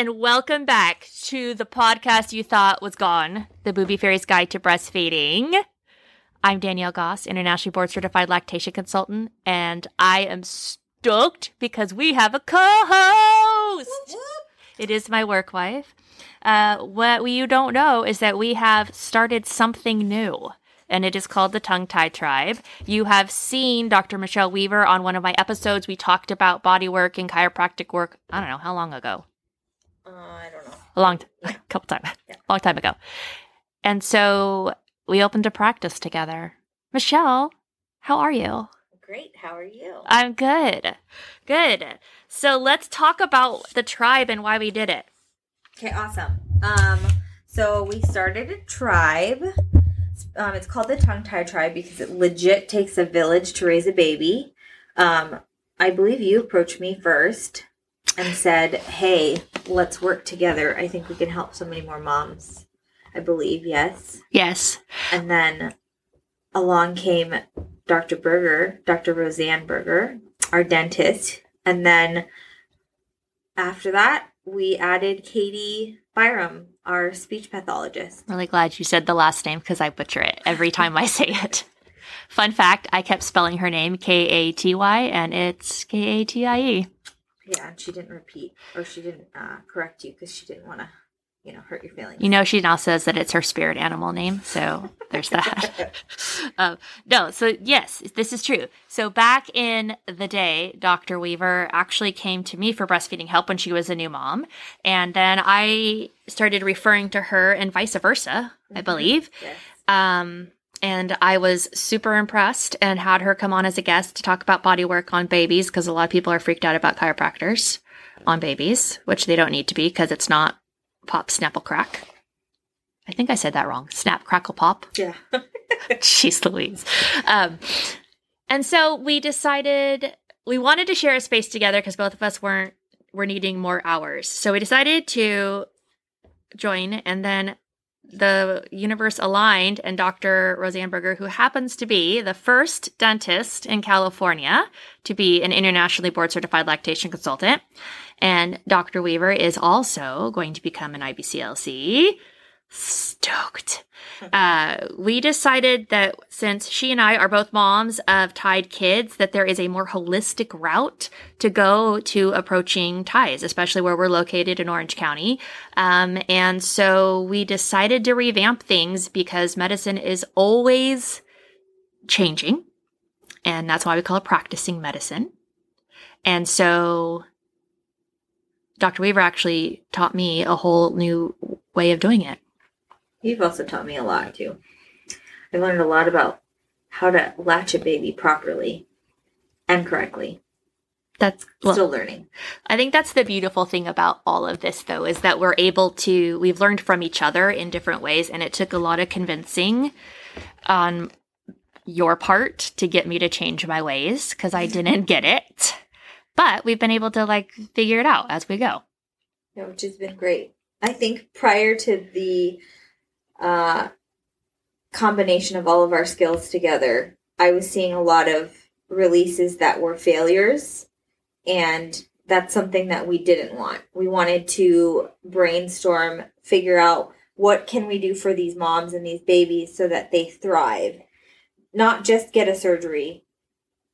and welcome back to the podcast you thought was gone the Booby Fairy's Guide to Breastfeeding. I'm Danielle Goss, internationally board certified lactation consultant, and I am stoked because we have a co host. It is my work wife. Uh, what you don't know is that we have started something new and it is called the Tongue Tie Tribe. You have seen Dr. Michelle Weaver on one of my episodes. We talked about body work and chiropractic work. I don't know how long ago. Uh, I don't know. A long, t- a couple time, Yeah. long time ago. And so we opened a practice together. Michelle, how are you? Great. How are you? I'm good. Good. So let's talk about the tribe and why we did it. Okay, awesome. Um, so we started a tribe. Um, it's called the Tongue Tie Tribe because it legit takes a village to raise a baby. Um, I believe you approached me first and said, "Hey, let's work together. I think we can help so many more moms." I believe yes. Yes. And then along came Dr. Berger, Dr. Roseanne Berger, our dentist. And then after that, we added Katie Byram, our speech pathologist. Really glad you said the last name because I butcher it every time I say it. Fun fact I kept spelling her name K A T Y and it's K A T I E. Yeah, and she didn't repeat or she didn't uh, correct you because she didn't want to, you know, hurt your feelings. You know, she now says that it's her spirit animal name. So there's that. um, no, so yes, this is true. So back in the day, Dr. Weaver actually came to me for breastfeeding help when she was a new mom. And then I started referring to her and vice versa, I Mhm. believe. Yes. Um, and I was super impressed and had her come on as a guest to talk about body work on babies because a lot of people are freaked out about chiropractors on babies, which they don't need to be because it's not pop, snapple, crack. I think I said that wrong. Snap, crackle, pop. Yeah. Jeez Louise. Um, and so we decided we wanted to share a space together because both of us weren't were needing more hours. So we decided to join, and then the universe aligned, and Dr. Roseanne Berger, who happens to be the first dentist in California to be an internationally board certified lactation consultant, and Dr. Weaver is also going to become an IBCLC. Stoked uh, we decided that since she and I are both moms of tied kids, that there is a more holistic route to go to approaching ties, especially where we're located in Orange County. Um, and so we decided to revamp things because medicine is always changing. And that's why we call it practicing medicine. And so Dr. Weaver actually taught me a whole new way of doing it. You've also taught me a lot too. I learned a lot about how to latch a baby properly and correctly. That's well, Still learning. I think that's the beautiful thing about all of this, though, is that we're able to, we've learned from each other in different ways, and it took a lot of convincing on your part to get me to change my ways because I didn't get it. But we've been able to like figure it out as we go. Yeah, which has been great. I think prior to the uh, combination of all of our skills together, I was seeing a lot of releases that were failures, and that's something that we didn't want. We wanted to brainstorm, figure out what can we do for these moms and these babies so that they thrive, not just get a surgery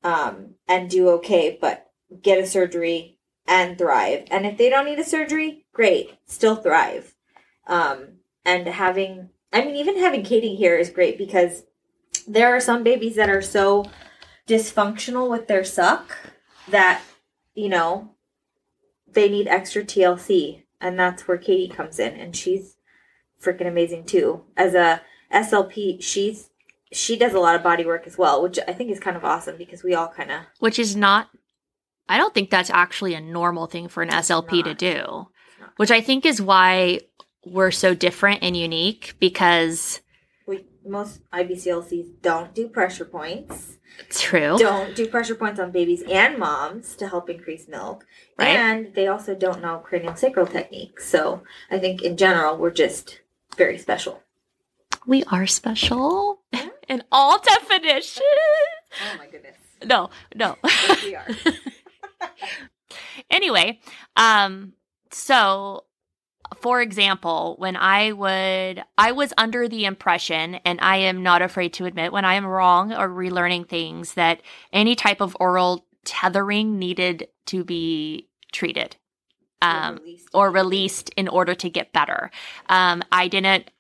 um, and do okay, but get a surgery and thrive. And if they don't need a surgery, great, still thrive. Um, and having, I mean, even having Katie here is great because there are some babies that are so dysfunctional with their suck that, you know, they need extra TLC. And that's where Katie comes in. And she's freaking amazing too. As a SLP, she's she does a lot of body work as well, which I think is kind of awesome because we all kind of Which is not, I don't think that's actually a normal thing for an SLP to do, which I think is why we're so different and unique because we most IBCLCs don't do pressure points. true. Don't do pressure points on babies and moms to help increase milk. Right. And they also don't know cranial sacral techniques. So I think in general we're just very special. We are special in all definitions. Oh my goodness. No, no. Yes, we are. anyway, um, so for example, when I would, I was under the impression, and I am not afraid to admit when I am wrong or relearning things, that any type of oral tethering needed to be treated um, released. or released in order to get better. Um, I didn't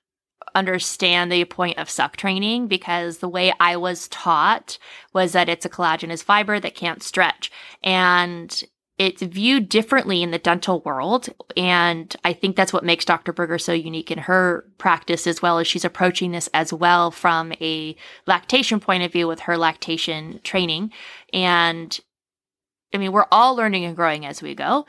understand the point of suck training because the way I was taught was that it's a collagenous fiber that can't stretch. And it's viewed differently in the dental world. And I think that's what makes Dr. Berger so unique in her practice as well as she's approaching this as well from a lactation point of view with her lactation training. And I mean, we're all learning and growing as we go,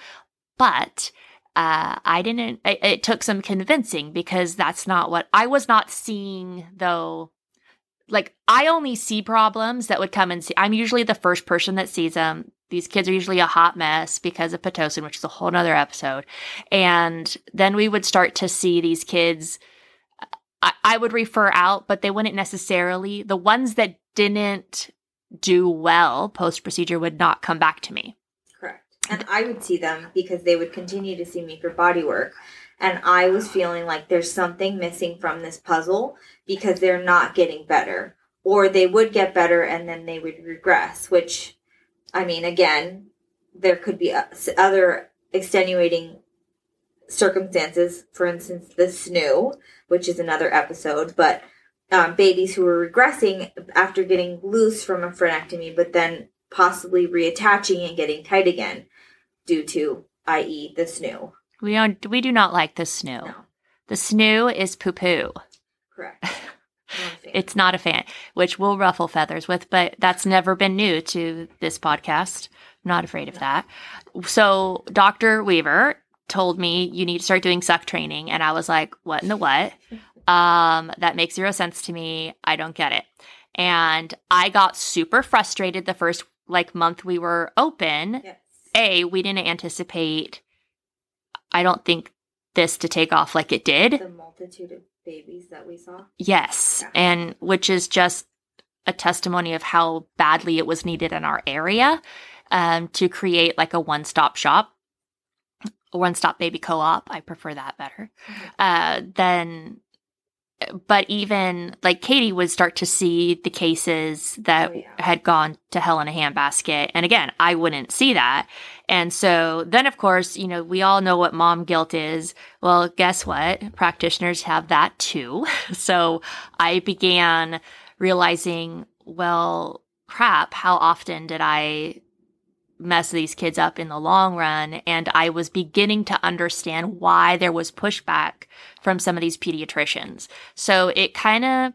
but uh, I didn't, it, it took some convincing because that's not what I was not seeing though. Like, I only see problems that would come and see. I'm usually the first person that sees them. These kids are usually a hot mess because of Pitocin, which is a whole nother episode. And then we would start to see these kids. I, I would refer out, but they wouldn't necessarily. The ones that didn't do well post procedure would not come back to me. Correct. And I would see them because they would continue to see me for body work. And I was feeling like there's something missing from this puzzle because they're not getting better. Or they would get better and then they would regress, which, I mean, again, there could be other extenuating circumstances. For instance, the SNOO, which is another episode, but um, babies who were regressing after getting loose from a frenectomy, but then possibly reattaching and getting tight again due to, i.e., the SNOO. We don't. We do not like the snoo. No, The snoo is poo poo. correct. Not a fan. It's not a fan, which we'll ruffle feathers with, but that's never been new to this podcast. I'm not afraid of that. So Dr. Weaver told me you need to start doing suck training, and I was like, "What in the what?" Um, that makes zero sense to me. I don't get it. And I got super frustrated the first like month we were open. yes. A, we didn't anticipate. I don't think this to take off like it did. The multitude of babies that we saw. Yes. Yeah. And which is just a testimony of how badly it was needed in our area um, to create like a one stop shop, a one stop baby co op. I prefer that better. Uh, then, but even like Katie would start to see the cases that Oh, yeah. had gone to hell in a handbasket. And again, I wouldn't see that. And so then, of course, you know, we all know what mom guilt is. Well, guess what? Practitioners have that too. So I began realizing, well, crap, how often did I mess these kids up in the long run? And I was beginning to understand why there was pushback from some of these pediatricians. So it kind of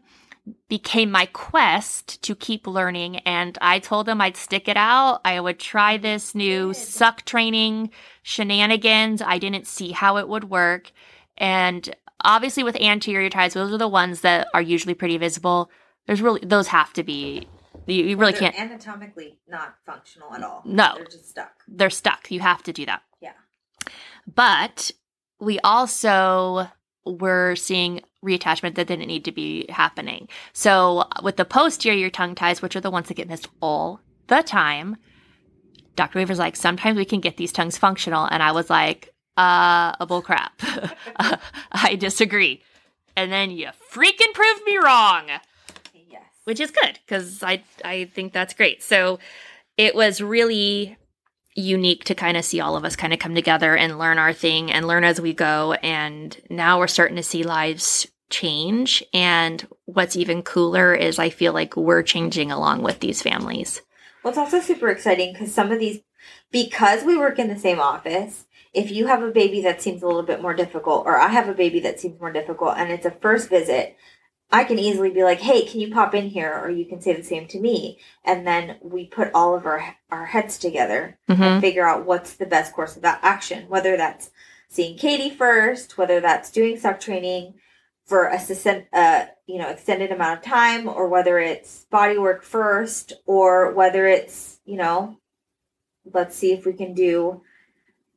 became my quest to keep learning and I told them I'd stick it out. I would try this new suck training shenanigans. I didn't see how it would work. And obviously with anterior ties, those are the ones that are usually pretty visible. There's really those have to be you, you really They're can't anatomically not functional at all. No. They're just stuck. they're stuck. You have to do that. Yeah. But we also were seeing reattachment that didn't need to be happening. So with the posterior tongue ties, which are the ones that get missed all the time, Dr. Weaver's like, sometimes we can get these tongues functional. And I was like, uh, a bull crap. I disagree. And then you freaking proved me wrong. Which is good because I I think that's great. So it was really unique to kind of see all of us kind of come together and learn our thing and learn as we go. And now we're starting to see lives change. And what's even cooler is I feel like we're changing along with these families. Well, it's also super exciting because some of these, because we work in the same office, if you have a baby that seems a little bit more difficult, or I have a baby that seems more difficult, and it's a first visit, I can easily be like, "Hey, can you pop in here?" Or you can say the same to me, and then we put all of our our heads together Mhm. and figure out what's the best course of that action. Whether that's seeing Katie first, whether that's doing suck training for a uh, you know, extended amount of time, or whether it's body work first, or whether it's, you know, let's see if we can do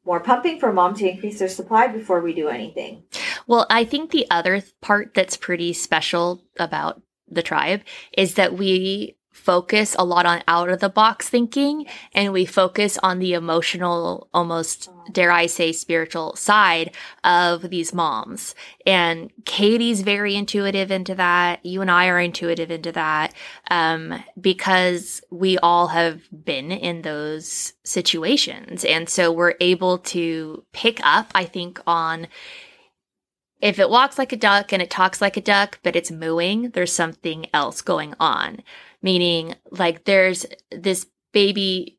more pumping for mom to increase their supply before we do anything. Well, I think the other part that's pretty special about the tribe is that we focus a lot on out of the box thinking and we focus on the emotional, almost dare I say spiritual side of these moms. And Katie's very intuitive into that. You and I are intuitive into that. Um, because we all have been in those situations. And so we're able to pick up, I think, on if it walks like a duck and it talks like a duck, but it's mooing, there's something else going on. Meaning, like, there's this baby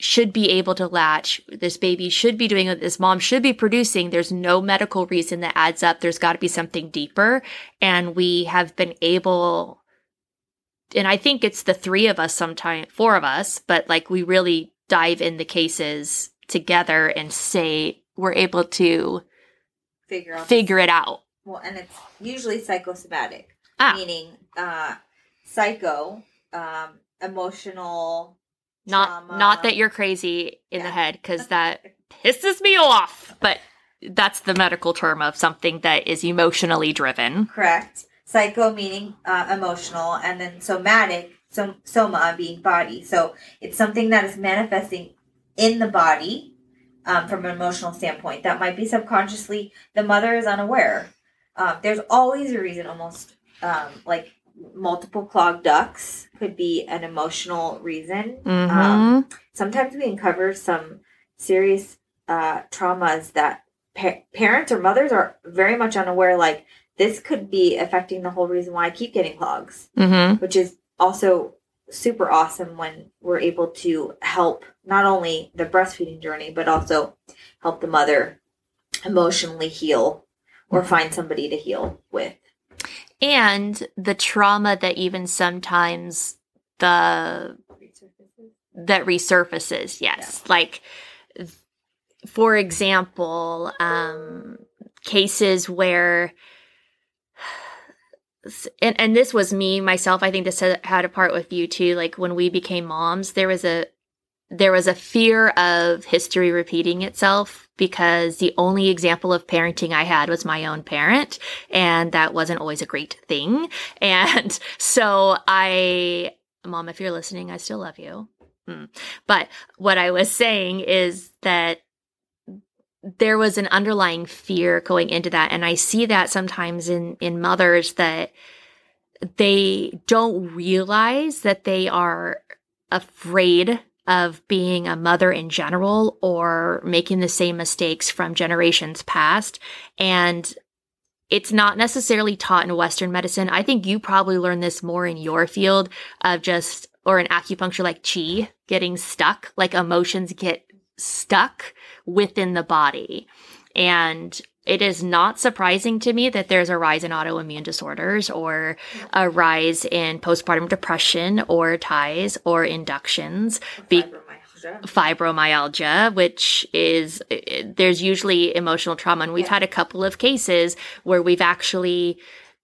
should be able to latch. This baby should be doing what this mom should be producing. There's no medical reason that adds up. There's got to be something deeper. And we have been able, and I think it's the three of us sometimes, four of us, but like we really dive in the cases together and say we're able to Figure out figure it out. Well, and it's usually psychosomatic, Ah. meaning uh, psycho, um, emotional. Not trauma. not that you're crazy in the head because that pisses me off, but that's the medical term of something that is emotionally driven. correct. Psycho meaning uh, emotional, and then somatic, so, soma being body. So it's something that is manifesting in the body um, from an emotional standpoint. That might be subconsciously. The mother is unaware. Um, there's always a reason, almost um, like multiple clogged ducts could be an emotional reason. Mm-hmm. Um, sometimes we uncover some serious uh, traumas that pa- parents or mothers are very much unaware like this could be affecting the whole reason why i keep getting clogs mm-hmm. which is also super awesome when we're able to help not only the breastfeeding journey but also help the mother emotionally heal or find somebody to heal with. And the trauma that even sometimes the that resurfaces yes. Like for example um cases where and, and this was me myself i think this had a part with you too like when we became moms there was a there was a fear of history repeating itself because the only example of parenting I had was my own parent, and that wasn't always a great thing. And so I, mom, if you're listening, I still love you. Hmm. But what I was saying is that there was an underlying fear going into that. And I see that sometimes in, in mothers that they don't realize that they are afraid of being a mother in general or making the same mistakes from generations past. And it's not necessarily taught in Western medicine. I think you probably learn this more in your field of just, or in acupuncture, like chi, getting stuck, like emotions get stuck within the body. And it is not surprising to me that there's a rise in autoimmune disorders or a rise in postpartum depression or ties or inductions. Be- Fibromyalgia. fibromyalgia, which is uh, there's usually emotional trauma. And we've Yeah. had a couple of cases where we've actually,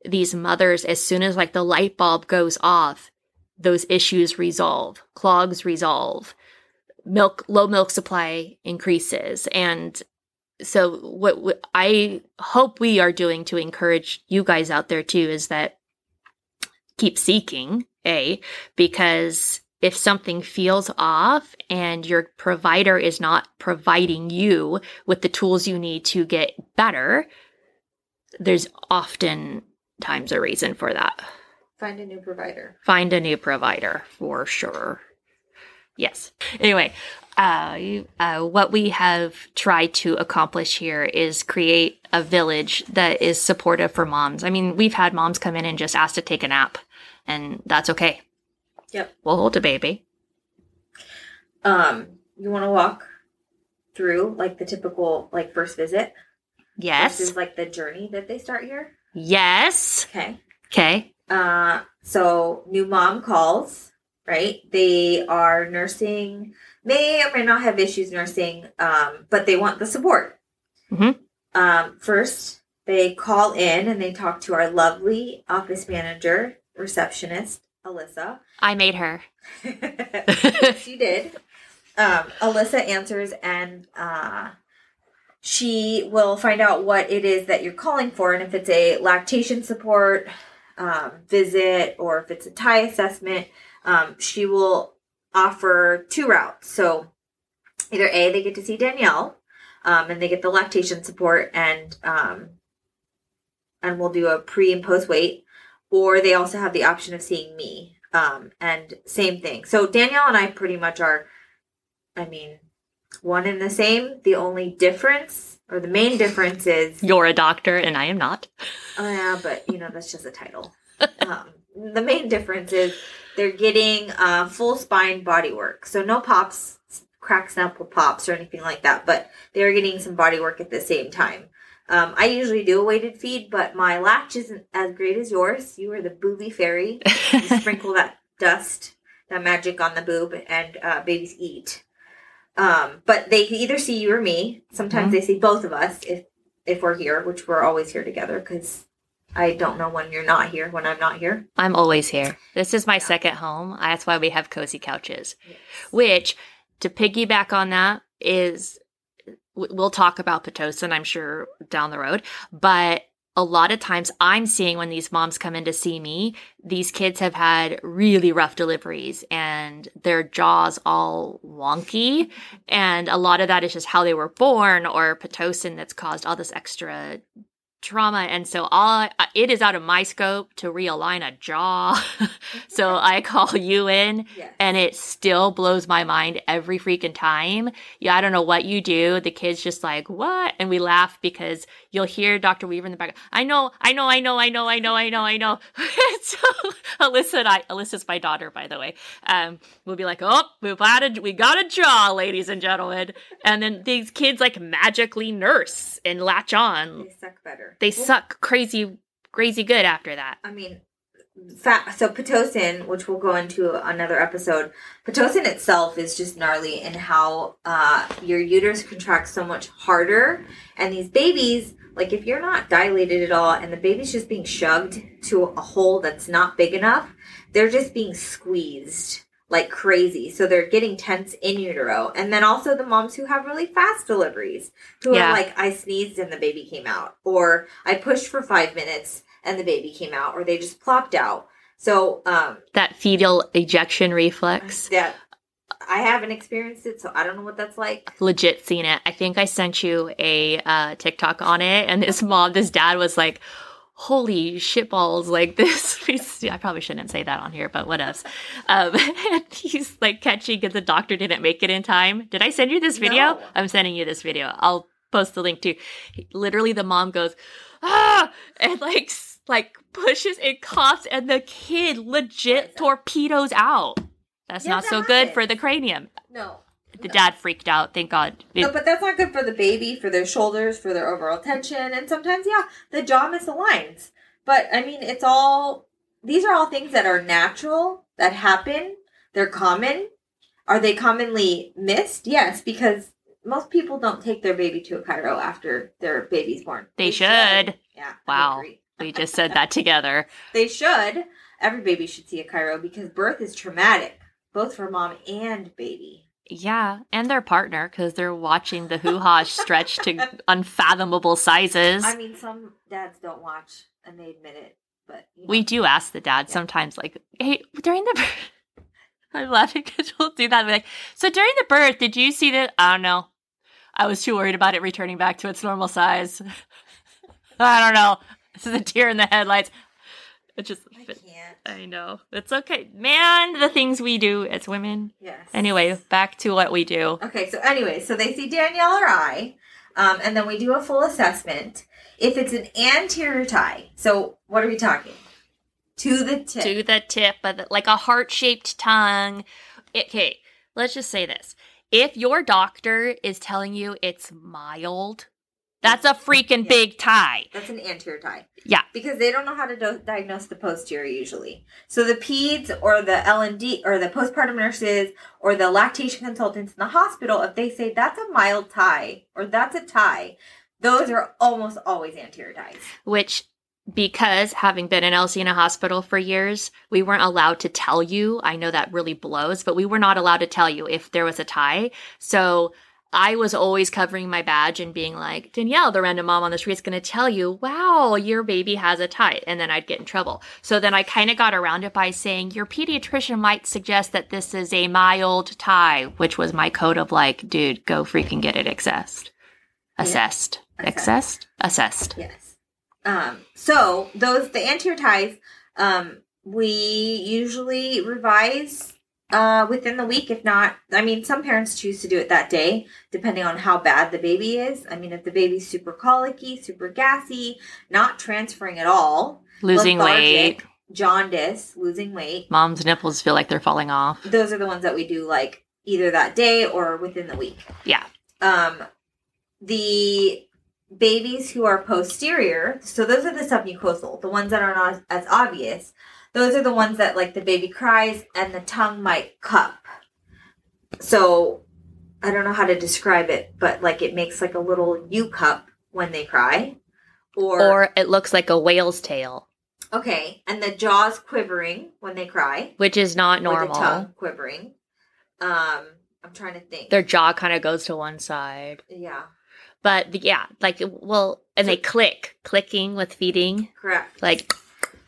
these mothers, as soon as like the light bulb goes off, those issues resolve, clogs resolve, milk, low milk supply increases. And so what, what I hope we are doing to encourage you guys out there too is that keep seeking, A, because if something feels off and your provider is not providing you with the tools you need to get better, there's often times a reason for that. Find a new provider. Find a new provider for sure. Yes. Anyway, uh, uh, what we have tried to accomplish here is create a village that is supportive for moms. I mean, we've had moms come in and just ask to take a nap, and that's okay. Yep. We'll hold a baby. Um, you want to walk through like the typical like first visit Yes. This is like the journey that they start here. Yes. Okay. Okay. Uh, so new mom calls, right? They are nursing, may or may not have issues nursing, um, but they want the support. Mhm. Um, first, they call in and they talk to our lovely office manager, receptionist, Alyssa. I made her. she did. Um, Alyssa answers and uh, she will find out what it is that you're calling for and if it's a lactation support um, visit or if it's a tie assessment. Um, she will offer two routes. So either A, they get to see Danielle, um, and they get the lactation support and um, and we'll do a pre and post weight, or they also have the option of seeing me. Um, and same thing. So Danielle and I pretty much are, I mean, one and the same. The only difference, or the main difference, is You're a doctor and I am not. Oh yeah, but you know that's just a title. um, the main difference is they're getting uh, full spine body work, so no pops, crack snapple pops, or anything like that. But they're getting some body work at the same time. Um, I usually do a weighted feed, but my latch isn't as great as yours. You are the booby fairy. You sprinkle that dust, that magic on the boob, and uh, babies eat. Um, but they either see you or me. Sometimes Mhm. they see both of us if if we're here, which we're always here together because I don't know when you're not here when I'm not here. I'm always here. This is my Yeah. second home. That's why we have cozy couches. Which, to piggyback on that, is we'll talk about Pitocin, I'm sure, down the road. But a lot of times I'm seeing when these moms come in to see me, these kids have had really rough deliveries and their jaws all wonky. And a lot of that is just how they were born or Pitocin that's caused all this extra trauma. And so all it is out of my scope to realign a jaw. so I call you in Yes. and it still blows my mind every freaking time. Yeah, I don't know what you do. The kids just like, what? And we laugh because you'll hear Dr. Weaver in the background. I know, I know, I know, I know, I know, I know, I know. so Alyssa and I, Alyssa's my daughter, by the way. Um, we'll be like, oh, we've got a, we got a jaw, ladies and gentlemen. And then these kids like magically nurse and latch on. they suck better. They Well, suck crazy, crazy good after that. I mean, fat. So pitocin, which we'll go into another episode. Pitocin itself is just gnarly in how uh, your uterus contracts so much harder, and these babies, like if you're not dilated at all, and the baby's just being shoved to a hole that's not big enough, they're just being squeezed like crazy. So they're getting tense in utero, and then also the moms who have really fast deliveries, who Yeah. are like, I sneezed and the baby came out, or I pushed for five minutes and the baby came out, or they just plopped out. So um, That fetal ejection reflex. that I haven't experienced it, so I don't know what that's like. legit seen it. I think I sent you a uh, TikTok on it, and this mom, this dad was like, "Holy shitballs!" Like this. I probably shouldn't say that on here, but what else? Um, and he's like catching because the doctor didn't make it in time. Did I send you this video? No. I'm sending you this video. I'll post the link too. Literally, the mom goes, "Ah!" and like like pushes and coughs, and the kid legit torpedoes out. That's Yeah, not that so good for the cranium. No. The no. dad freaked out. Thank God. It- No, but that's not good for the baby, for their shoulders, for their overall tension, and sometimes, yeah, the jaw misaligns. But I mean, it's all these are all things that are natural that happen. They're common. Are they commonly missed? Yes, because most people don't take their baby to a chiro after their baby's born. They should. Yeah. Wow. we just said that together. They should. Every baby should see a chiro because birth is traumatic, both for mom and baby. Yeah, and their partner because they're watching the hoo ha stretch to unfathomable sizes. I mean, some dads don't watch and they admit it, but you know. we do ask the dad Yeah. sometimes, like, "Hey, during the birth," I'm laughing because we'll do that. Like, so during the birth, did you see that? I don't know. I was too worried about it returning back to its normal size. I don't know. This is a deer in the headlights. It just. I can't. I know. It's okay. Man, the things we do as women. Yes. Anyway, back to what we do. Okay, so anyway, so they see Danielle or I, um, and then we do a full assessment. If it's an anterior tie, so what are we talking? To the tip. To the tip of the, like a heart shaped tongue. Okay, let's just say this. If your doctor is telling you it's mild, that's a freaking Yeah. big tie. That's an anterior tie. Yeah. Because they don't know how to do- diagnose the posterior usually. So the peds or the L and D or the postpartum nurses or the lactation consultants in the hospital, if they say that's a mild tie or that's a tie, those are almost always anterior ties. Which, because having been in LC in a hospital for years, we weren't allowed to tell you. I know that really blows, but we were not allowed to tell you if there was a tie. So I was always covering my badge and being like, Danielle, the random mom on the street is going to tell you, wow, your baby has a tie. And then I'd get in trouble. So then I kind of got around it by saying, your pediatrician might suggest that this is a mild tie, which was my code of like, dude, go freaking get it assessed. Assessed. Yeah. Assessed. Assessed. Yes. Um, so those the anterior ties, um, we usually revise uh, within the week. If not, I mean, some parents choose to do it that day, depending on how bad the baby is. I mean, if the baby's super colicky, super gassy, not transferring at all, Losing weight. jaundice, losing weight, Mom's nipples feel like they're falling off. those are the ones that we do like either that day or within the week. Yeah. Um, the babies who are posterior, so those are the submucosal, the ones that are not as obvious. Those are the ones that like the baby cries and the tongue might cup. So I don't know how to describe it, but like it makes like a little U cup when they cry. Or, Or it looks like a whale's tail, okay, and the jaws quivering when they cry. which is not normal. tongue quivering. Um, I'm trying to think. Their jaw kind of goes to one side. yeah, But yeah, like, well, and they click, clicking with feeding. correct. Like,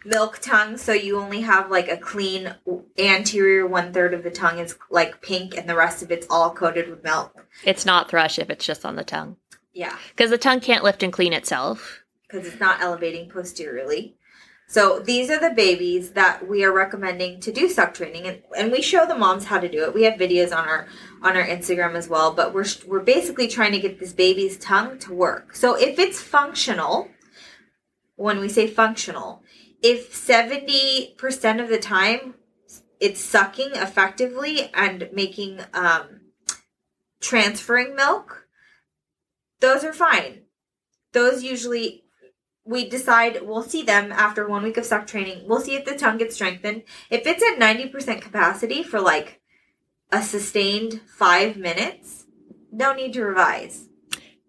milk tongue so you only have like a clean anterior one third of the tongue is like pink and the rest of it's all coated with milk. It's not thrush if it's just on the tongue. yeah. Because the tongue can't lift and clean itself. because it's not elevating posteriorly. So these are the babies that we are recommending to do suck training and, and we show the moms how to do it. We have videos on our on our instagram as well but we're we're basically trying to get this baby's tongue to work. So if it's functional when we say functional if 70% of the time it's sucking effectively and making um transferring milk those are fine. Those usually we decide we'll see them after one week of suck training. We'll see if the tongue gets strengthened. If it's at 90% capacity for like a sustained five minutes no need to revise.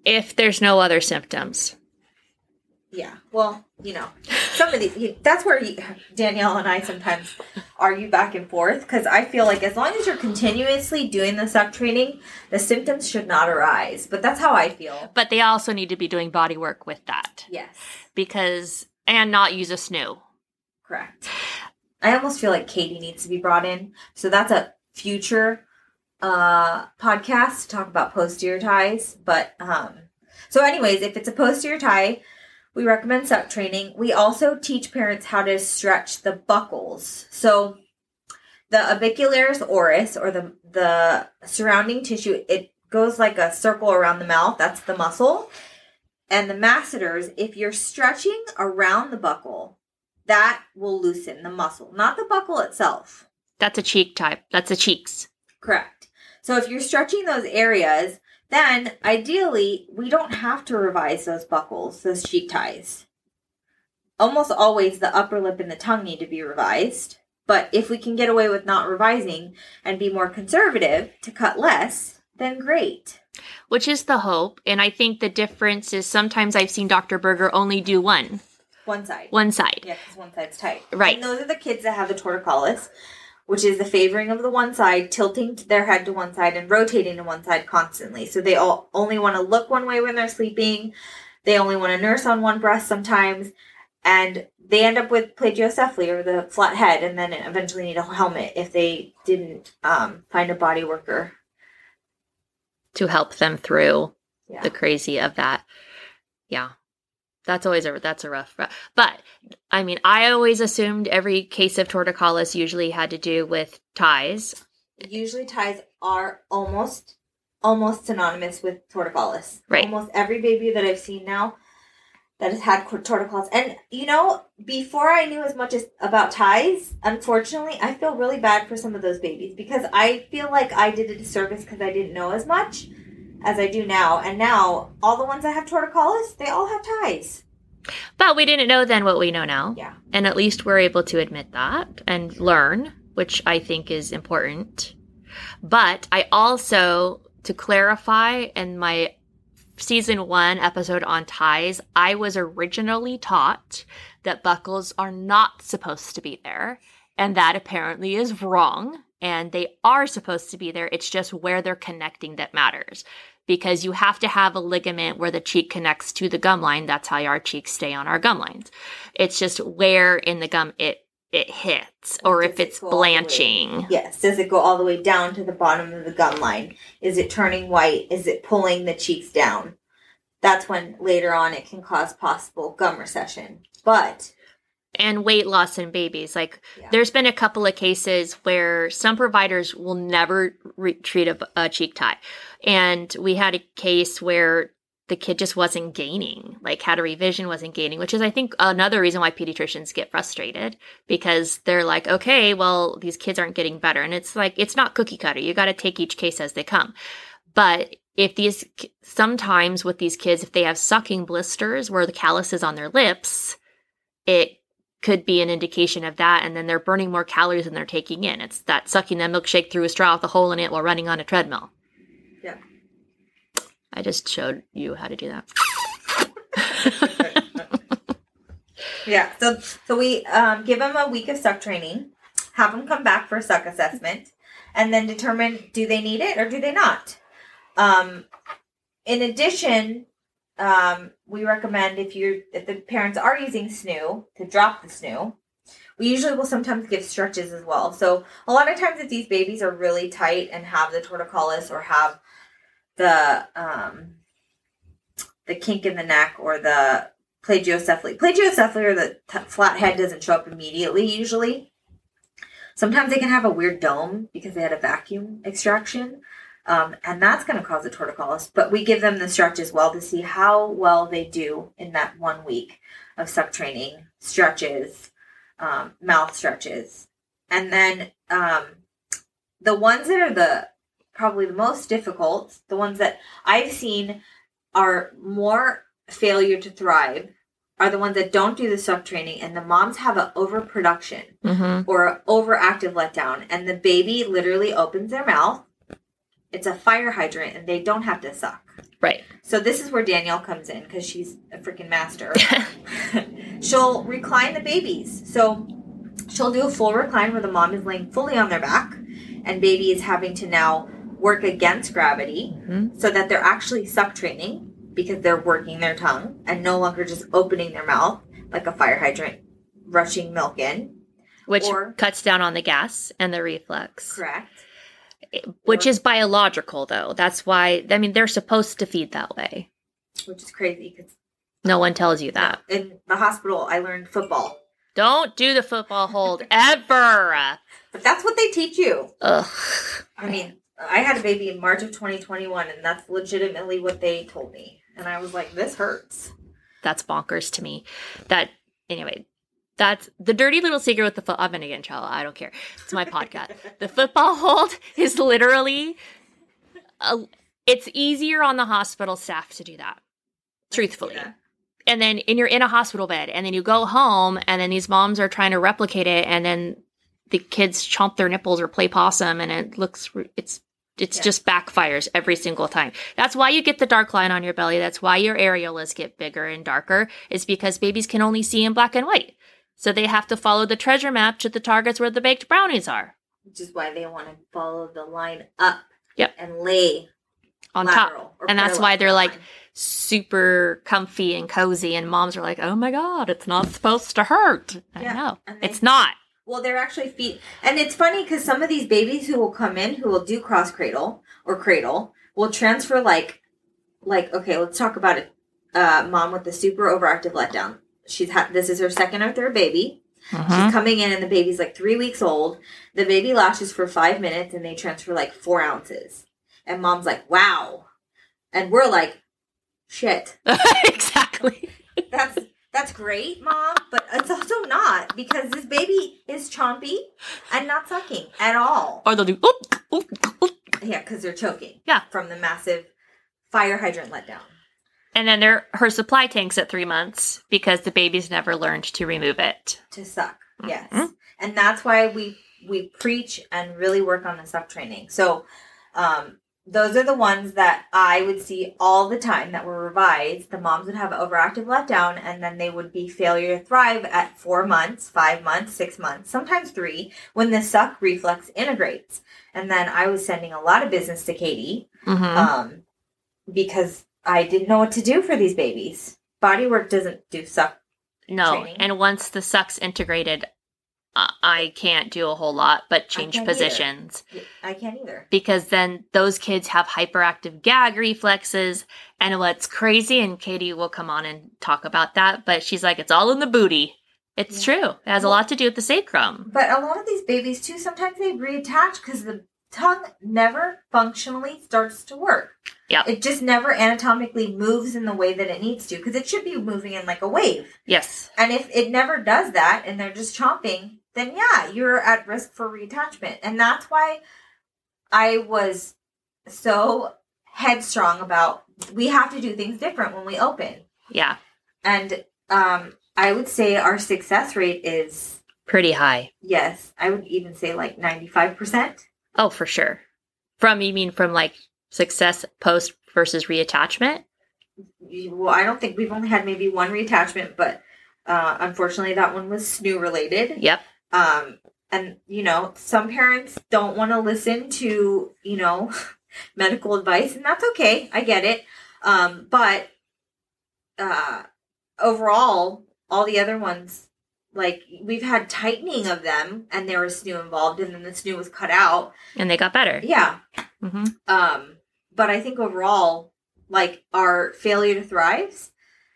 If there's no other symptoms. yeah well you know some of these you, that's where you, danielle and i sometimes argue back and forth because i feel like as long as you're continuously doing the suck training the symptoms should not arise but that's how i feel But they also need to be doing body work with that. yes Because, and not use a snoo. Correct. I almost feel like Katie needs to be brought in. So that's a future uh podcast to talk about posterior ties. But um so anyways, if it's a posterior tie, we recommend suck training. We also teach parents how to stretch the buccals. So the orbicularis oris or the the surrounding tissue, it goes like a circle around the mouth. That's the muscle. And the masseters, if you're stretching around the buccal, that will loosen the muscle, not the buccal itself. That's a cheek type. That's the cheeks. Correct. So if you're stretching those areas, then ideally we don't have to revise those buccals, those cheek ties. Almost always the upper lip and the tongue need to be revised. But if we can get away with not revising and be more conservative to cut less, then great. Which is the hope. And I think the difference is sometimes I've seen Dr. Berger only do one, One side. one side. Yeah, because one side's tight. Right. And those are the kids that have the torticollis, which is the favoring of the one side, tilting their head to one side and rotating to one side constantly. So they all only want to look one way when they're sleeping. They only want to nurse on one breast sometimes. And they end up with plagiocephaly or the flat head and then eventually need a helmet if they didn't um, find a body worker. To help them through Yeah. the crazy of that. Yeah. That's always a that's a rough but I mean I always assumed every case of torticollis usually had to do with ties. usually ties are almost almost synonymous with torticollis. Right. Almost every baby that I've seen now that has had torticollis, and you know, before I knew as much as about ties, unfortunately, I feel really bad for some of those babies because I feel like I did a disservice because I didn't know as much as I do now, and now all the ones that have torticollis, they all have ties. But we didn't know then what we know now. Yeah. And at least we're able to admit that and learn, which I think is important. But I also, to clarify, in my season one episode on ties, I was originally taught that buccals are not supposed to be there. And that apparently is wrong. And they are supposed to be there. It's just where they're connecting that matters. because you have to have a ligament where the cheek connects to the gum line. That's how our cheeks stay on our gum lines. It's just where in the gum it it hits or Does if it's go all the way- blanching. Yes. Does it go all the way down to the bottom of the gum line? Is it turning white? Is it pulling the cheeks down? That's when later on it can cause possible gum recession. But and weight loss in babies. Like Yeah. there's been a couple of cases where some providers will never re- treat a, a cheek tie. And we had a case where the kid just wasn't gaining, like had a revision, wasn't gaining, which is, I think, another reason why pediatricians get frustrated because they're like, okay, well, these kids aren't getting better. And it's like, it's not cookie cutter. You got to take each case as they come. But if these, sometimes with these kids, if they have sucking blisters where the callus is on their lips, it could be an indication of that. And then they're burning more calories than they're taking in. It's that sucking that milkshake through a straw with a hole in it while running on a treadmill. Yeah. I just showed you how to do that. yeah, so so we um, give them a week of suck training, have them come back for a suck assessment, and then determine do they need it or do they not. Um, in addition, um, we recommend if you if the parents are using SNOO to drop the SNOO. We usually will sometimes give stretches as well. So a lot of times if these babies are really tight and have the torticollis or have the um, the kink in the neck or the plagiocephaly. Plagiocephaly or the t- flat head doesn't show up immediately usually. Sometimes they can have a weird dome because they had a vacuum extraction. Um, and that's going to cause a torticollis. But we give them the stretch as well to see how well they do in that one week of suck training, stretches, um, mouth stretches. And then um, the ones that are the probably the most difficult, the ones that I've seen are more failure to thrive, are the ones that don't do the suck training and the moms have an overproduction Mm-hmm. or overactive letdown and the baby literally opens their mouth. It's a fire hydrant and they don't have to suck. Right. So this is where Danielle comes in because she's a freaking master. she'll recline the babies. So she'll do a full recline where the mom is laying fully on their back and baby is having to now work against gravity Mhm. so that they're actually suck training because they're working their tongue and no longer just opening their mouth like a fire hydrant rushing milk in. Which Or- cuts down on the gas and the reflux. Correct. Which Or- is biological, though. That's why, I mean, they're supposed to feed that way. Which is crazy because No one tells you that. in the hospital I learned football. Don't do the football hold ever. But that's what they teach you. Ugh. I mean, I had a baby in March of 2021, and that's legitimately what they told me. And I was like, this hurts. That's bonkers to me. That, anyway, that's the dirty little secret with the foot. I'm to get in trouble. I don't care. It's my podcast. the football hold is literally, a, it's easier on the hospital staff to do that, truthfully. Yeah. and then and you're in a hospital bed and then you go home and then these moms are trying to replicate it and then the kids chomp their nipples or play possum and it looks it's it's Yeah. just backfires every single time. That's why you get the dark line on your belly. That's why your areolas get bigger and darker. Is because babies can only see in black and white. So they have to follow the treasure map to the targets where the baked brownies are Which is why they want to follow the line up Yep. and lay on top. And that's why they're the like line. super comfy and cozy and moms are like, "Oh my god, it's not supposed to hurt." I Yeah, know. they- It's not. Well, they're actually feet, and it's funny because some of these babies who will come in who will do cross cradle or cradle will transfer like, like okay, let's talk about it. Uh, mom with the super overactive letdown. She's had this is her second or third baby. Mhm. She's coming in, and the baby's like three weeks old. The baby lashes for five minutes, and they transfer like four ounces. And mom's like, "Wow," and we're like, "Shit." exactly. That's that's great, mom, but it's also not because this baby is chompy and not sucking at all. Or they'll do oop, oop, oop. Yeah, because they're choking. Yeah. from the massive fire hydrant letdown. And then there her supply tanks at three months because the baby's never learned to remove it. to suck. Yes, Mhm. and that's why we we preach and really work on the suck training. So, um, those are the ones that I would see all the time that were revised. The moms would have overactive letdown, and then they would be failure to thrive at four months, five months, six months, sometimes three, when the suck reflex integrates. And then I was sending a lot of business to Katie Mm-hmm. um, because I didn't know what to do for these babies. Body work doesn't do suck. No, Training. and once the suck's integrated, uh, I can't do a whole lot but change either. positions I can't either. because then those kids have hyperactive gag reflexes. And what's crazy, and Katie will come on and talk about that, but she's like, it's all in the booty. It's Yeah. true. It has a lot to do with the sacrum. But a lot of these babies too, sometimes they reattach because the tongue never functionally starts to work. Yep. It just never anatomically moves in the way that it needs to because it should be moving in like a wave. Yes. And if it never does that and they're just chomping, then yeah, you're at risk for reattachment. And that's why I was so headstrong about we have to do things different when we open. Yeah. And um I would say our success rate is Pretty high. yes, I would even say like 95%. Oh, for sure. From, you mean from like success post versus reattachment? Well, I don't think we've only had maybe one reattachment, but uh unfortunately that one was SNOO related. Yep. um and you know some parents don't want to listen to you know medical advice and that's okay i get it um but uh overall all the other ones like we've had tightening of them and there was SNOO involved and then the SNOO was cut out. And they got better. yeah. Hmm um but i think overall like our failure to thrives.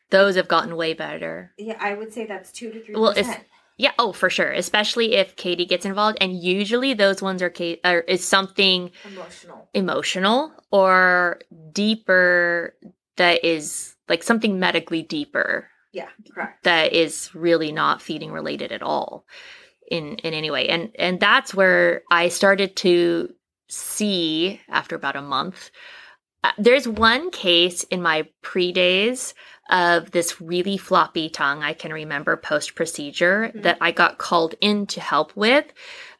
Those have gotten way better. yeah i would say that's two to three Well, percent. Yeah, oh, for sure. Especially if Katie gets involved, and usually those ones are are is something emotional. emotional or deeper that is like something medically deeper yeah correct. that is really not feeding related at all in in any way. And and that's where i started to see after about a month uh, there's one case in my pre days of this really floppy tongue i can remember post procedure Mhm. that i got called in to help with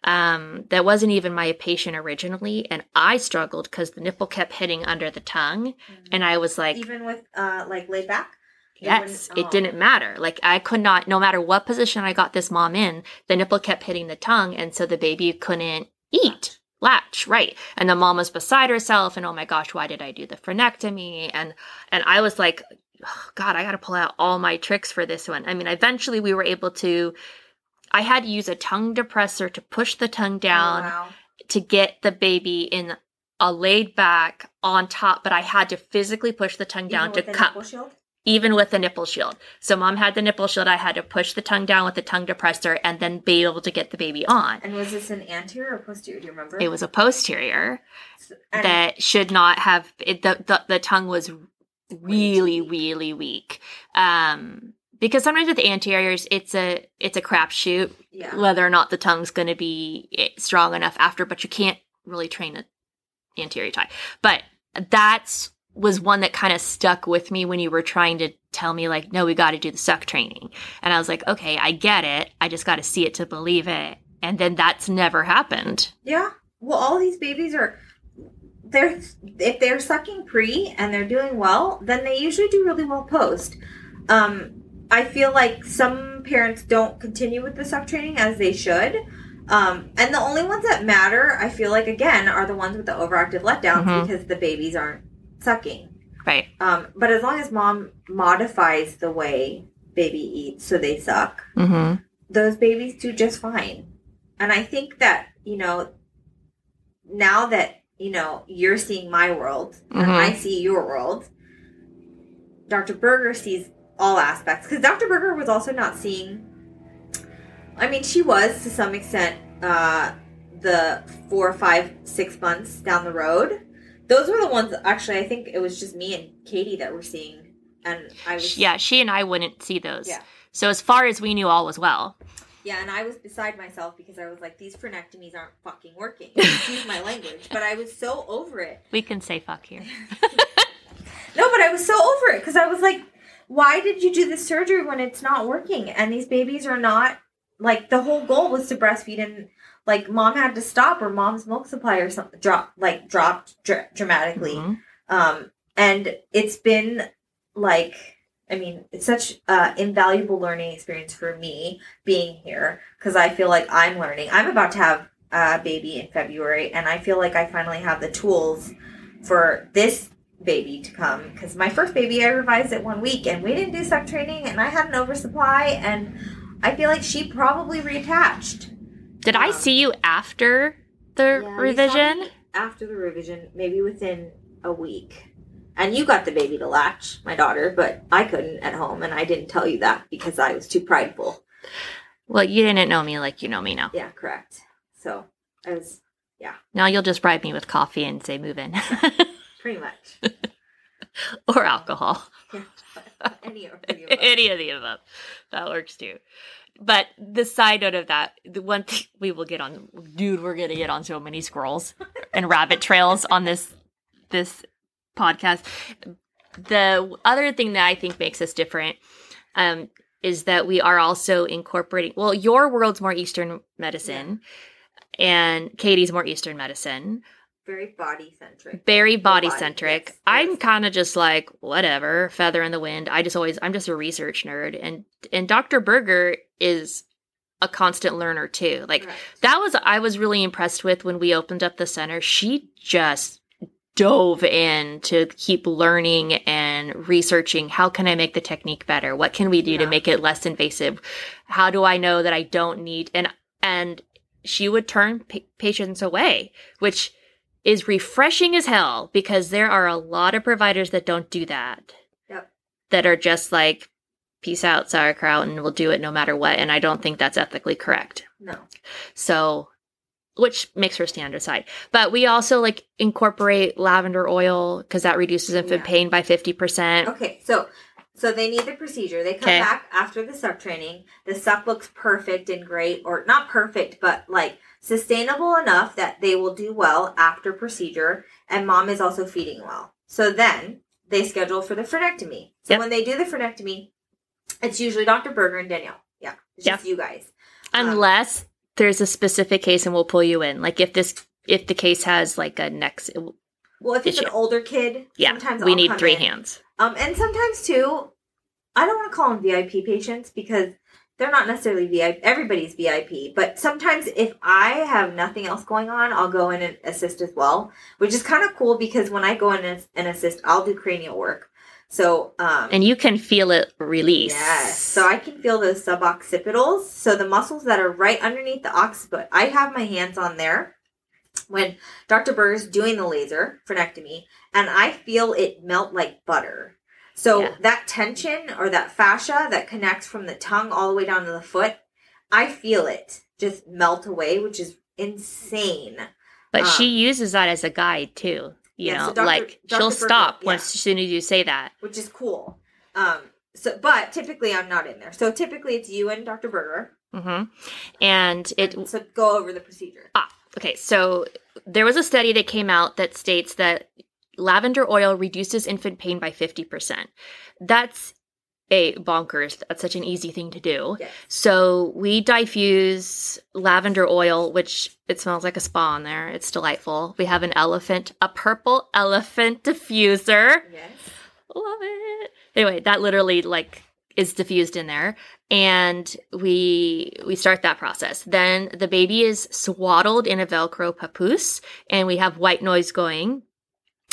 um, that wasn't even my patient originally and i struggled because the nipple kept hitting under the tongue and i was like even with uh like laid back Yes, it oh. didn't matter. Like I could not, no matter what position I got this mom in, the nipple kept hitting the tongue, and so the baby couldn't eat, latch, right. And the mom was beside herself, and oh my gosh, why did I do the frenectomy? And and I was like, oh, God, I got to pull out all my tricks for this one. I mean, eventually we were able to. I had to use a tongue depressor to push the tongue oh, down Oh, wow. to get the baby in a laid back on top, but I had to physically push the tongue down to with the cup nipple shield? Even with the nipple shield. So mom had the nipple shield. I had to push the tongue down with the tongue depressor and then be able to get the baby on. And was this an anterior or posterior? Do you remember? It was a posterior And- that should not have it, the, the the tongue was really really weak. Um because sometimes with anteriors it's a it's a crapshoot yeah. whether or not the tongue's going to be eh, strong enough after, but you can't really train an anterior tie. But that's was one that kind of stuck with me when you were trying to tell me like, no, we got to do the suck training, and I was like, okay, I get it. I just got to see it to believe it, and then that's never happened. Yeah. Well, all these babies are they're if they're sucking pre and they're doing well, then they usually do really well post. Um, I feel like some parents don't continue with the suck training as they should. Um, and the only ones that matter, I feel like again, are the ones with the overactive letdowns Mhm. because the babies aren't sucking. Right. Um, but as long as mom modifies the way baby eats so they suck, Mm-hmm. those babies do just fine. And I think that, you know, now that, you know, you're seeing my world and Mhm. I see your world, Dr. Berger sees all aspects. Because Dr. Berger was also not seeing, I mean, she was to some extent, uh, the four, five, six months down the road. Those were the ones, actually, I think it was just me and Katie that were seeing. And I was, Yeah, she and I wouldn't see those. Yeah. So as far as we knew, all was well. Yeah, and I was beside myself because I was like, these frenectomies aren't fucking working. Excuse my language, but I was so over it. We can say fuck here. No, but I was so over it because I was like, why did you do this surgery when it's not working? And these babies are not like the whole goal was to breastfeed, and like mom had to stop or mom's milk supply or something dropped like dropped dr- dramatically. Mhm. Um, and it's been like, I mean, it's such uh, invaluable learning experience for me being here because I feel like I'm learning. I'm about to have a baby in February, and I feel like I finally have the tools for this baby to come because my first baby I revised it one week and we didn't do suck training and I had an oversupply and I feel like she probably reattached. Did I see you after the Yeah, revision? after the revision, maybe within a week. And you got the baby to latch, my daughter, but I couldn't at home, and I didn't tell you that because I was too prideful. Well, you didn't know me like you know me now. Yeah, correct. So I was yeah. Now you'll just bribe me with coffee and say move in. pretty much or alcohol. any of the above. Any of the above. That works too. But the side note of that, the one thing we will get on, dude, we're gonna get on so many squirrels and rabbit trails on this this podcast. The other thing that I think makes us different um, is that we are also incorporating. Well, your world's more Eastern medicine, and Katie's more Eastern medicine Very body centric. very body centric. yes, I'm kind of just like whatever, feather in the wind. I just always I'm just a research nerd and and Dr. Berger is a constant learner too. Like that was I was really impressed with when we opened up the center. She just dove in to keep learning and researching how can I make the technique better? What can we do to make it less invasive? How do I know that I don't need and and she would turn pa- patients away, which is refreshing as hell because there are a lot of providers that don't do that. Yep. That are just like peace out sauerkraut and we'll do it no matter what and I don't think that's ethically correct. No. So, which makes her stand aside. But we also like incorporate lavender oil because that reduces infant Yeah. pain by 50%. Okay, so so they need the procedure. They come Okay. back after the suck training. The suck looks perfect and great, or not perfect, but like sustainable enough that they will do well after procedure. And mom is also feeding well. So then they schedule for the frenectomy. So Yep. when they do the frenectomy, it's usually Dr. Berger and Danielle. Yeah, it's just you guys. Unless there's a specific case and we'll pull you in. Like if this, if the case has like a next, Well, if it's an older kid, yeah, sometimes we I'll need three in. hands. Um, and sometimes too, I don't want to call them VIP patients because they're not necessarily VIP. Everybody's VIP, but sometimes if I have nothing else going on, I'll go in and assist as well, which is kind of cool because when I go in and assist, I'll do cranial work. So, um, And you can feel it release. Yes. So I can feel those suboccipitals. So the muscles that are right underneath the occiput. I have my hands on there when Dr. Berger's doing the laser frenectomy, and I feel it melt like butter. So Yeah. that tension or that fascia that connects from the tongue all the way down to the foot, I feel it just melt away, which is insane. But she Um, uses that as a guide too. You Yeah, know, so Dr. like Dr. she'll Berger- stop yeah. once as soon as you say that. which is cool. Um, so, but typically I'm not in there. So typically it's you and Dr. Berger. Mm hmm And it so go over the procedure. Ah, okay. So there was a study that came out that states that lavender oil reduces infant pain by 50%. That's a bonkers. That's such an easy thing to do. Yes. So we diffuse lavender oil, which it smells like a spa in there. It's delightful. We have an elephant, a purple elephant diffuser. Yes. Love it. Anyway, that literally like is diffused in there and we we start that process. Then the baby is swaddled in a velcro papoose and we have white noise going.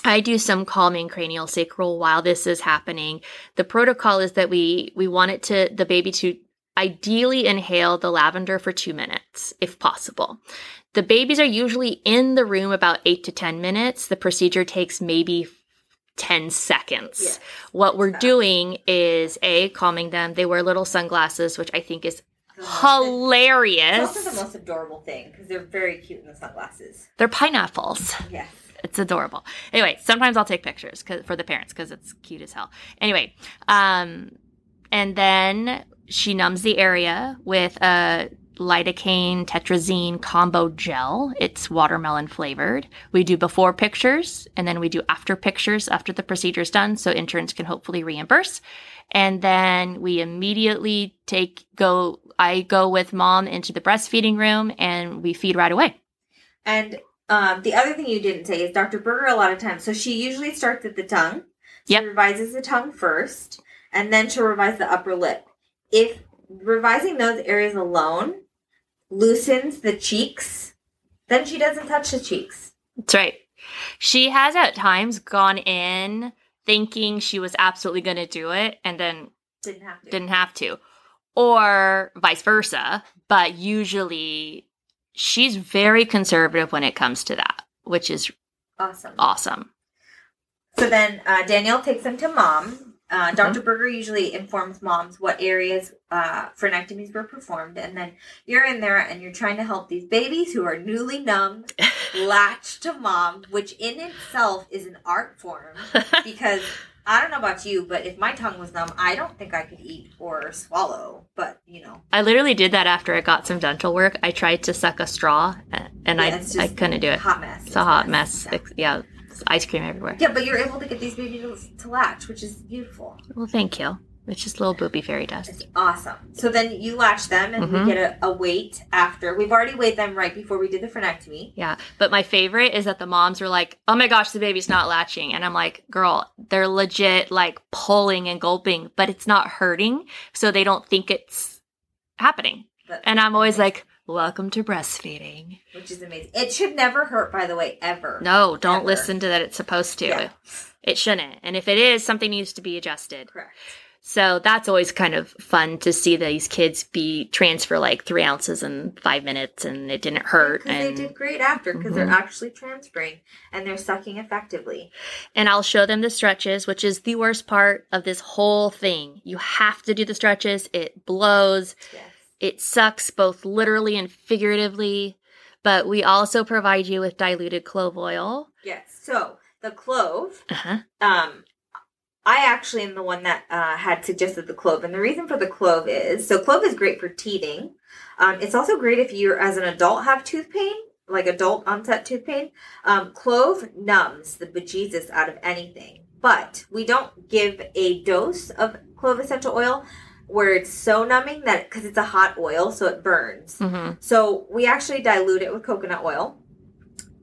I do some calming cranial sacral while this is happening. The protocol is that we we want it to the baby to ideally inhale the lavender for 2 minutes if possible. The babies are usually in the room about 8 to 10 minutes. The procedure takes maybe 10 seconds. Yes. What we're Fast. doing is a calming them. They wear little sunglasses, which I think is most- It's hilarious. also the most adorable thing because they're very cute in the sunglasses. They're pineapples. Yes. It's adorable. Anyway, sometimes I'll take pictures for the parents because it's cute as hell. Anyway, um, and then she numbs the area with a lidocaine tetracaine combo gel. It's watermelon flavored. We do before pictures and then we do after pictures after the procedure is done, so insurance can hopefully reimburse. And then we immediately take go. I go with mom into the breastfeeding room and we feed right away. And um, the other thing you didn't say is Dr. Berger a lot of times. So she usually starts at the tongue. She Yep. revises the tongue first, and then she'll revise the upper lip. If revising those areas alone loosens the cheeks, then she doesn't touch the cheeks. That's right. She has at times gone in thinking she was absolutely going to do it and then Didn't have to. didn't have to, or vice versa. But usually she's very conservative when it comes to that, which is Awesome. awesome. So then uh, Danielle takes them to mom. Uh, Mm-hmm. doctor Berger usually informs moms what areas uh, frenectomies were performed, and then you're in there and you're trying to help these babies who are newly numb latch to mom, which in itself is an art form because I don't know about you, but if my tongue was numb, I don't think I could eat or swallow. But you know, I literally did that after I got some dental work. I tried to suck a straw and Yeah, I, I couldn't do it. hot mess. It's a hot mess. It's- Yeah, it's ice cream everywhere. Yeah, but you're able to get these babies to latch, which is beautiful. Well, thank you. It's just little booby fairy dust. It's awesome. So then you latch them, and Mhm. we get a, a weight after. We've already weighed them right before we did the frenectomy. Yeah, but my favorite is that the moms were like, "Oh my gosh, the baby's not latching," and I'm like, "Girl, they're legit like pulling and gulping, but it's not hurting, so they don't think it's happening." But- And I'm always like, "Welcome to breastfeeding." which is amazing. It should never hurt, by the way, ever. No, don't Ever. listen to that. It's supposed to. Yeah. It shouldn't. And if it is, something needs to be adjusted. Correct. So that's always kind of fun to see these kids be transfer like three ounces in five minutes, and it didn't hurt. Because they did great after, because they're Mhm. actually transferring and they're sucking effectively. and I'll show them the stretches, which is the worst part of this whole thing. You have to do the stretches. It blows. Yes. It sucks both literally and figuratively. But we also provide you with diluted clove oil. Yes. So the clove, Uh-huh. um, I actually am the one that uh, had suggested the clove, and the reason for the clove is so clove is great for teething. Um, it's also great if you, as an adult, have tooth pain, like adult onset tooth pain. Um, clove numbs the bejesus out of anything, but we don't give a dose of clove essential oil where it's so numbing that because it's a hot oil, so it burns. hmm So we actually dilute it with coconut oil.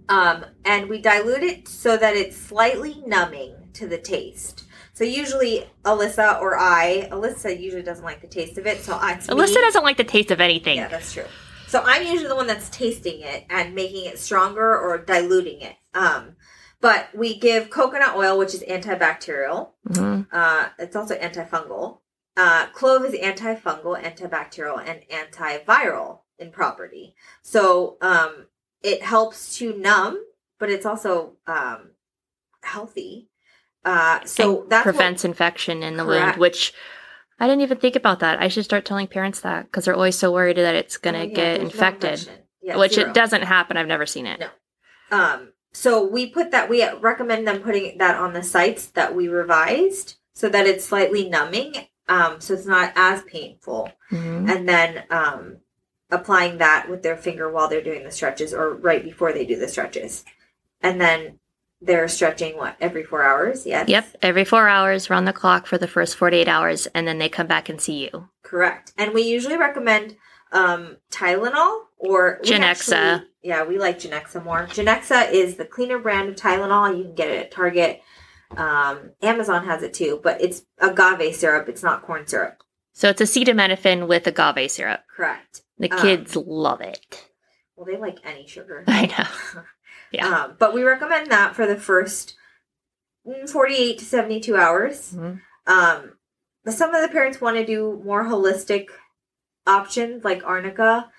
Um, and we dilute it so that it's slightly numbing to the taste. So usually Alyssa or I, Alyssa usually doesn't like the taste of it, so I it's me. Alyssa doesn't like the taste of anything. Yeah, that's true. So I'm usually the one that's tasting it and making it stronger or diluting it. Um, but we give coconut oil, which is antibacterial. Mhm. Uh, it's also antifungal. Uh, clove is antifungal, antibacterial, and antiviral in property. So um, it helps to numb, but it's also um, healthy. Uh, so And that's what- prevents infection in the Correct. wound, which I didn't even think about that. I should start telling parents that because they're always so worried that it's going to Oh, yeah, get no infected. Yeah, which zero. it doesn't happen. I've never seen it. No. Um, so we put that we recommend them putting that on the sites that we revised so that it's slightly numbing, um, so it's not as painful, Mhm. and then um, applying that with their finger while they're doing the stretches or right before they do the stretches, and then they're stretching what every four hours. Yes. Yep, every four hours, round the clock for the first 48 hours, and then they come back and see you. Correct. And we usually recommend um, Tylenol or Genexa. actually- yeah, we like Genexa more. Genexa is the cleaner brand of Tylenol. You can get it at Target. Um, Amazon has it too, but it's agave syrup. It's not corn syrup. So it's acetaminophen with agave syrup. Correct. The Um, kids love it. Well, they like any sugar. I know. Yeah. Um, but we recommend that for the first mm, 48 to 72 hours. Mhm. Um, some of the parents want to do more holistic options like arnica.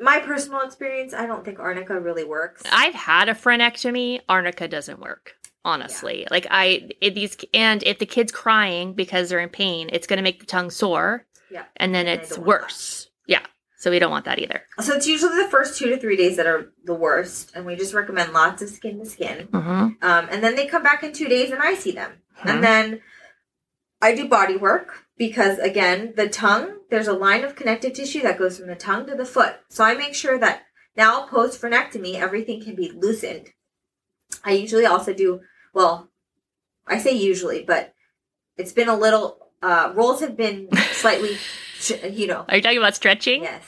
My personal experience, I don't think arnica really works. I've had a frenectomy. Arnica doesn't work. Honestly, like I it, these and if the kid's crying because they're in pain, it's going to make the tongue sore. Yeah. and then And it's worse. Yeah, so we don't want that either. So it's usually the first two to three days that are the worst, and we just recommend lots of skin to skin. Mm-hmm. Um, and then they come back in two days, and I see them. Mhm. And then I do body work because, again, the tongue, there's a line of connective tissue that goes from the tongue to the foot. So I make sure that now, post frenectomy, everything can be loosened. I usually also do, well, I say usually, but it's been a little, uh, roles have been slightly, you know, Are you talking about stretching? yes.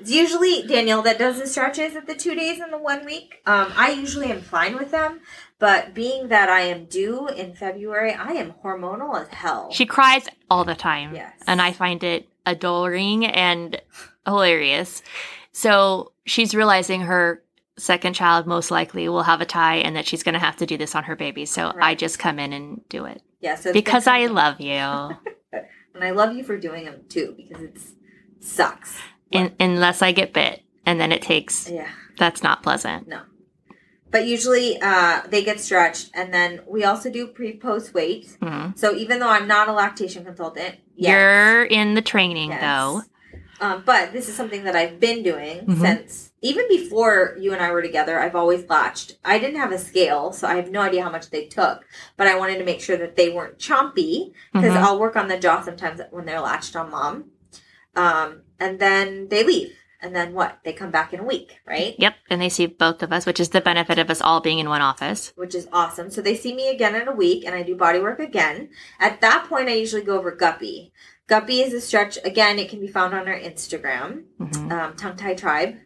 It's usually Danielle that does the stretches at the two days and the one week. Um, I usually am fine with them, but being that I am due in February, I am hormonal as hell. she cries all the time. Yes. And I find it adoring and hilarious. So she's realizing her second child most likely will have a tie and that she's going to have to do this on her baby. So I just come in and do it Yeah, so because I love you. and I love you for doing them too because it sucks. In, unless I get bit and then it takes, Yeah. that's not pleasant. No. But usually uh, they get stretched, and then we also do pre post weight. Mhm. So even though I'm not a lactation consultant, yet, You're in the training yes, though. Um, but this is something that I've been doing Mhm. since even before you and I were together. I've always latched. I didn't have a scale, so I have no idea how much they took. But I wanted to make sure that they weren't chompy because Mhm. I'll work on the jaw sometimes when they're latched on mom. Um, and then they leave, and then what? They come back in a week, right? Yep. And they see both of us, which is the benefit of us all being in one office. which is awesome. So they see me again in a week and I do body work again. At that point, I usually go over Guppy. Guppy is a stretch. Again, it can be found on our Instagram, Mhm. um, Tongue Tie Tribe.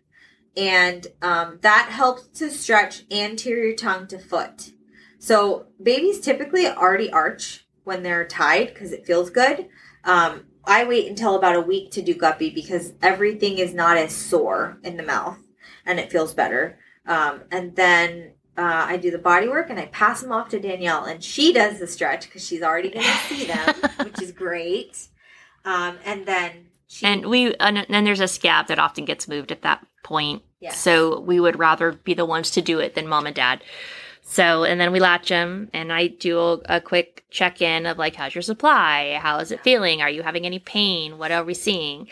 And um, that helps to stretch anterior tongue to foot. So babies typically already arch when they're tied because it feels good. Um, I wait until about a week to do Guppy because everything is not as sore in the mouth and it feels better. Um, and then uh, I do the body work and I pass them off to Danielle, and she does the stretch because she's already going to see them, which is great. Um, and then she And we, and then there's a scab that often gets moved at that point. Yes. So we would rather be the ones to do it than mom and dad. So, and then we latch them and I do a, a quick check in of like, how's your supply? How is it feeling? Are you having any pain? What are we seeing?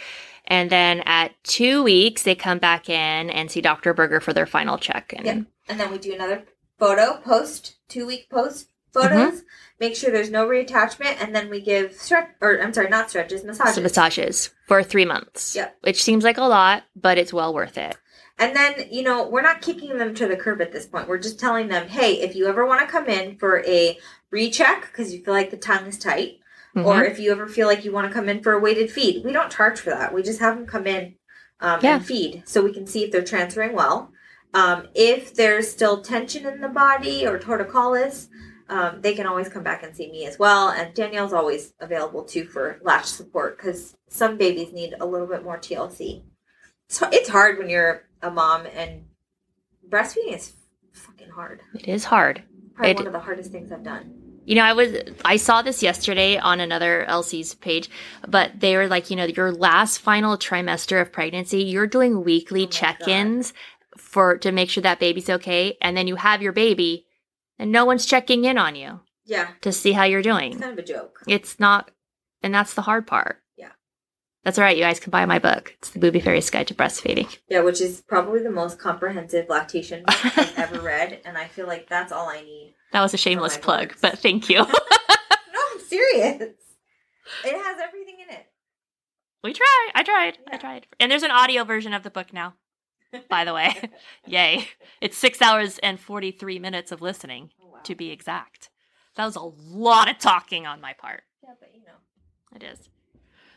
And then at two weeks, they come back in and see Dr. Berger for their final check. And Yep. and then we do another photo post two week post photos. Mm-hmm. Make sure there's no reattachment, and then we give stretch or I'm sorry, not stretches, massages. some massages for three months. Yep. Which seems like a lot, but it's well worth it. And then, you know, we're not kicking them to the curb at this point. We're just telling them, hey, if you ever want to come in for a recheck because you feel like the tongue is tight, Mhm. or if you ever feel like you want to come in for a weighted feed, we don't charge for that. We just have them come in um, Yeah. and feed so we can see if they're transferring well. Um, if there's still tension in the body or torticollis, um, they can always come back and see me as well. And Danielle's always available too for latch support because some babies need a little bit more TLC. So it's hard when you're a mom and breastfeeding is fucking hard. it is hard. Probably It- one of the hardest things I've done. You know, I was I saw this yesterday on another LC's page, but they were like, you know, your last final trimester of pregnancy, you're doing weekly Oh check-ins for to make sure that baby's okay, and then you have your baby and no one's checking in on you Yeah, to see how you're it's doing. kind of a joke. It's not and that's the hard part. Yeah. That's all right. You guys can buy my book. It's the Booby Fairy's Guide to Breastfeeding. Yeah, which is probably the most comprehensive lactation book I've ever read, and I feel like that's all I need. That was a shameless plug, books. but thank you. No, I'm serious. It has everything in it. we tried. I tried. I tried. And there's an audio version of the book now. By the way. Yay. It's six hours and 43 minutes of listening, Oh, wow. to be exact. That was a lot of talking on my part. Yeah, but you know. It is.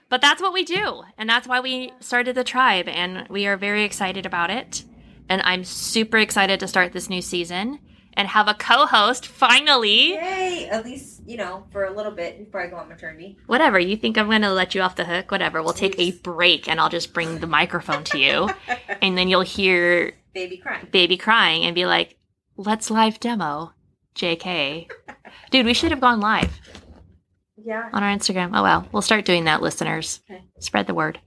But that's what we do. And that's why we started the tribe. And we are very excited about it. And I'm super excited to start this new season and have a co host finally. Yay! At least, you know, for a little bit before I go on maternity. Whatever. You think I'm going to let you off the hook? Whatever. We'll take a break and I'll just bring the microphone to you. And then you'll hear Baby crying. baby crying and be like, let's live demo. JK. Dude, we should have gone live Yeah. on our Instagram. Oh, well. We'll start doing that, listeners. Okay. Spread the word.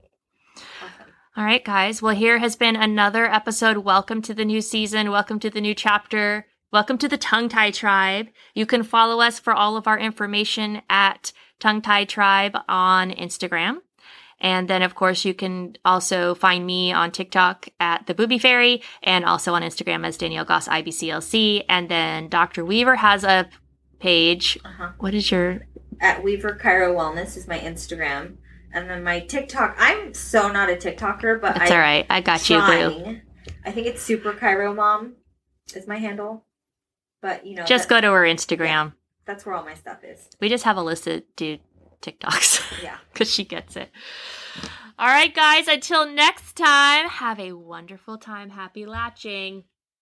Awesome. All right, guys. Well, here has been another episode. Welcome to the new season. Welcome to the new chapter. Welcome to the Tongue Tie Tribe. You can follow us for all of our information at Tongue Tie Tribe on Instagram. And then, of course, you can also find me on TikTok at the Booby Fairy and also on Instagram as Danielle Goss IBCLC. And then Dr. Weaver has a page. Uh-huh. What is your At Weaver Chiro Wellness is my Instagram. And then my TikTok. I'm so not a TikToker, but That's I all right. I got you, Boo. trying. I think it's Super Chiro Mom is my handle. But you know, Just go to her Instagram. That's where all my stuff is. We just have Alyssa do TikToks. Yeah. because she gets it. All right, guys, until next time, have a wonderful time. Happy latching.